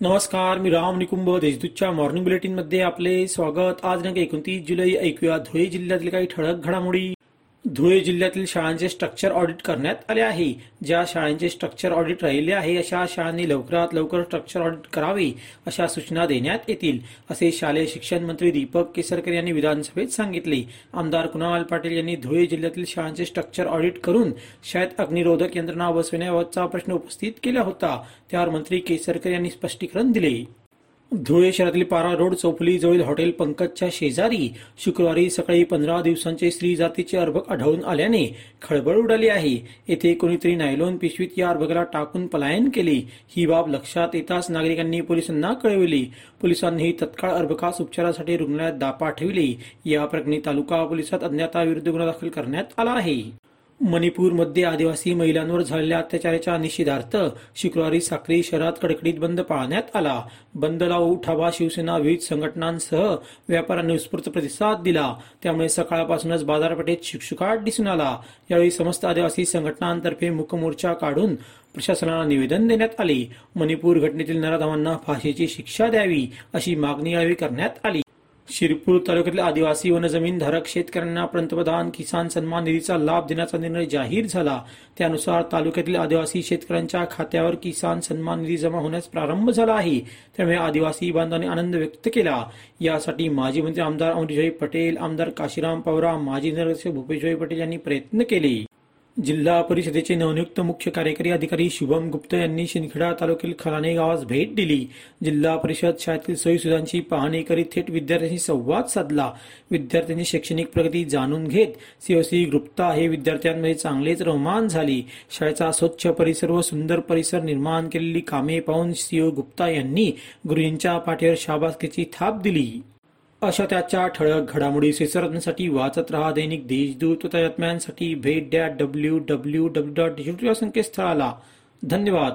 नमस्कार मी राम निकुंभ देशदूतच्या मॉर्निंग बुलेटिनमध्ये आपले स्वागत. आज दिनांक एकोणतीस जुलै ऐकूया धुळे जिल्ह्यातील काही ठळक घडामोडी. धुळे जिल्ह्यातील शाळांचे स्ट्रक्चर ऑडिट करण्यात आले आहे. ज्या शाळांचे स्ट्रक्चर ऑडिट राहिले आहे अशा शाळांनी लवकरात लवकर स्ट्रक्चर ऑडिट करावे अशा सूचना देण्यात येतील असे शालेय शिक्षण मंत्री दीपक केसरकर यांनी विधानसभेत सांगितले. आमदार कुणाल पाटील यांनी धुळे जिल्ह्यातील शाळांचे स्ट्रक्चर ऑडिट करून शाळेत अग्निरोधक यंत्रणा बसविण्याबाबतचा प्रश्न उपस्थित केला होता. त्यावर मंत्री केसरकर यांनी स्पष्टीकरण दिले. धुळे शहरातील पारा रोड चौफुली जवळील हॉटेल पंकजच्या शेजारी शुक्रवारी सकाळी पंधरा दिवसांचे स्त्री जातीचे अर्भक आढळून आल्याने खळबळ उडाली आहे. येथे कोणीतरी नायलॉन पिशवीत या अर्भकाला टाकून पलायन केले. ही बाब लक्षात येताच नागरिकांनी पोलिसांना कळविली. पोलिसांनीही तत्काळ अर्भकास उपचारासाठी रुग्णालयात दापा ठेवली. या प्रकरणी तालुका पोलिसात अज्ञाताविरुद्ध गुन्हा दाखल करण्यात आला आहे. मणिपूरमध्ये आदिवासी महिलांवर झालेल्या अत्याचाराच्या निषेधार्थ शुक्रवारी साक्री शहरात कडकडीत बंद पाळण्यात आला. बंदला उठावा शिवसेना विविध संघटनांसह व्यापाऱ्यांनी उत्स्फूर्त प्रतिसाद दिला. त्यामुळे सकाळपासूनच बाजारपेठेत शुकशुकाट दिसून आला. यावेळी समस्त आदिवासी संघटनांतर्फे मुकमोर्चा काढून प्रशासनाला निवेदन देण्यात आले. मणिपूर घटनेतील नराधमांना फाशीची शिक्षा द्यावी अशी मागणी यावेळी करण्यात आली. शिरपूर तालुक्यातील आदिवासी वनजमीन धारक शेतकऱ्यांना पंतप्रधान किसान सन्मान निधीचा लाभ देण्याचा निर्णय जाहीर झाला. त्यानुसार तालुक्यातील आदिवासी शेतकऱ्यांच्या खात्यावर किसान सन्मान निधी जमा होण्यास प्रारंभ झाला आहे. त्यामुळे आदिवासी बांधवांनी आनंद व्यक्त केला. यासाठी माजी मंत्री आमदार अमरीशभाई पटेल आमदार काशीराम पवरा माजी नगरसेवक भूपेशभाई पटेल यांनी प्रयत्न केले. जिल्हा परिषदेचे नवनियुक्त मुख्य कार्यकारी अधिकारी शुभम गुप्त यांनी शिंदखेडा तालुक्यातील खलाणे गावास भेट दिली. जिल्हा परिषद शाळेतील सोयीसुविधांची पाहणी करीत थेट विद्यार्थ्यांशी संवाद साधला. विद्यार्थ्यांची शैक्षणिक प्रगती जाणून घेत सीओसी गुप्ता हे विद्यार्थ्यांमध्ये चांगलेच रोमान झाली. शाळेचा स्वच्छ परिसर व सुंदर परिसर निर्माण केलेली कामे पाहून सीओ गुप्ता यांनी गुरुजींच्या पाठीवर शाबासकीची थाप दिली. अशा त्याच्या ठळक घडामोडी सुचरण्यासाठी वाचत रहा दैनिक देशदूत. बातम्यांसाठी भेट द्या डब्ल्यू डब्ल्यू डब्ल्यू डॉट संकेतस्थळाला धन्यवाद.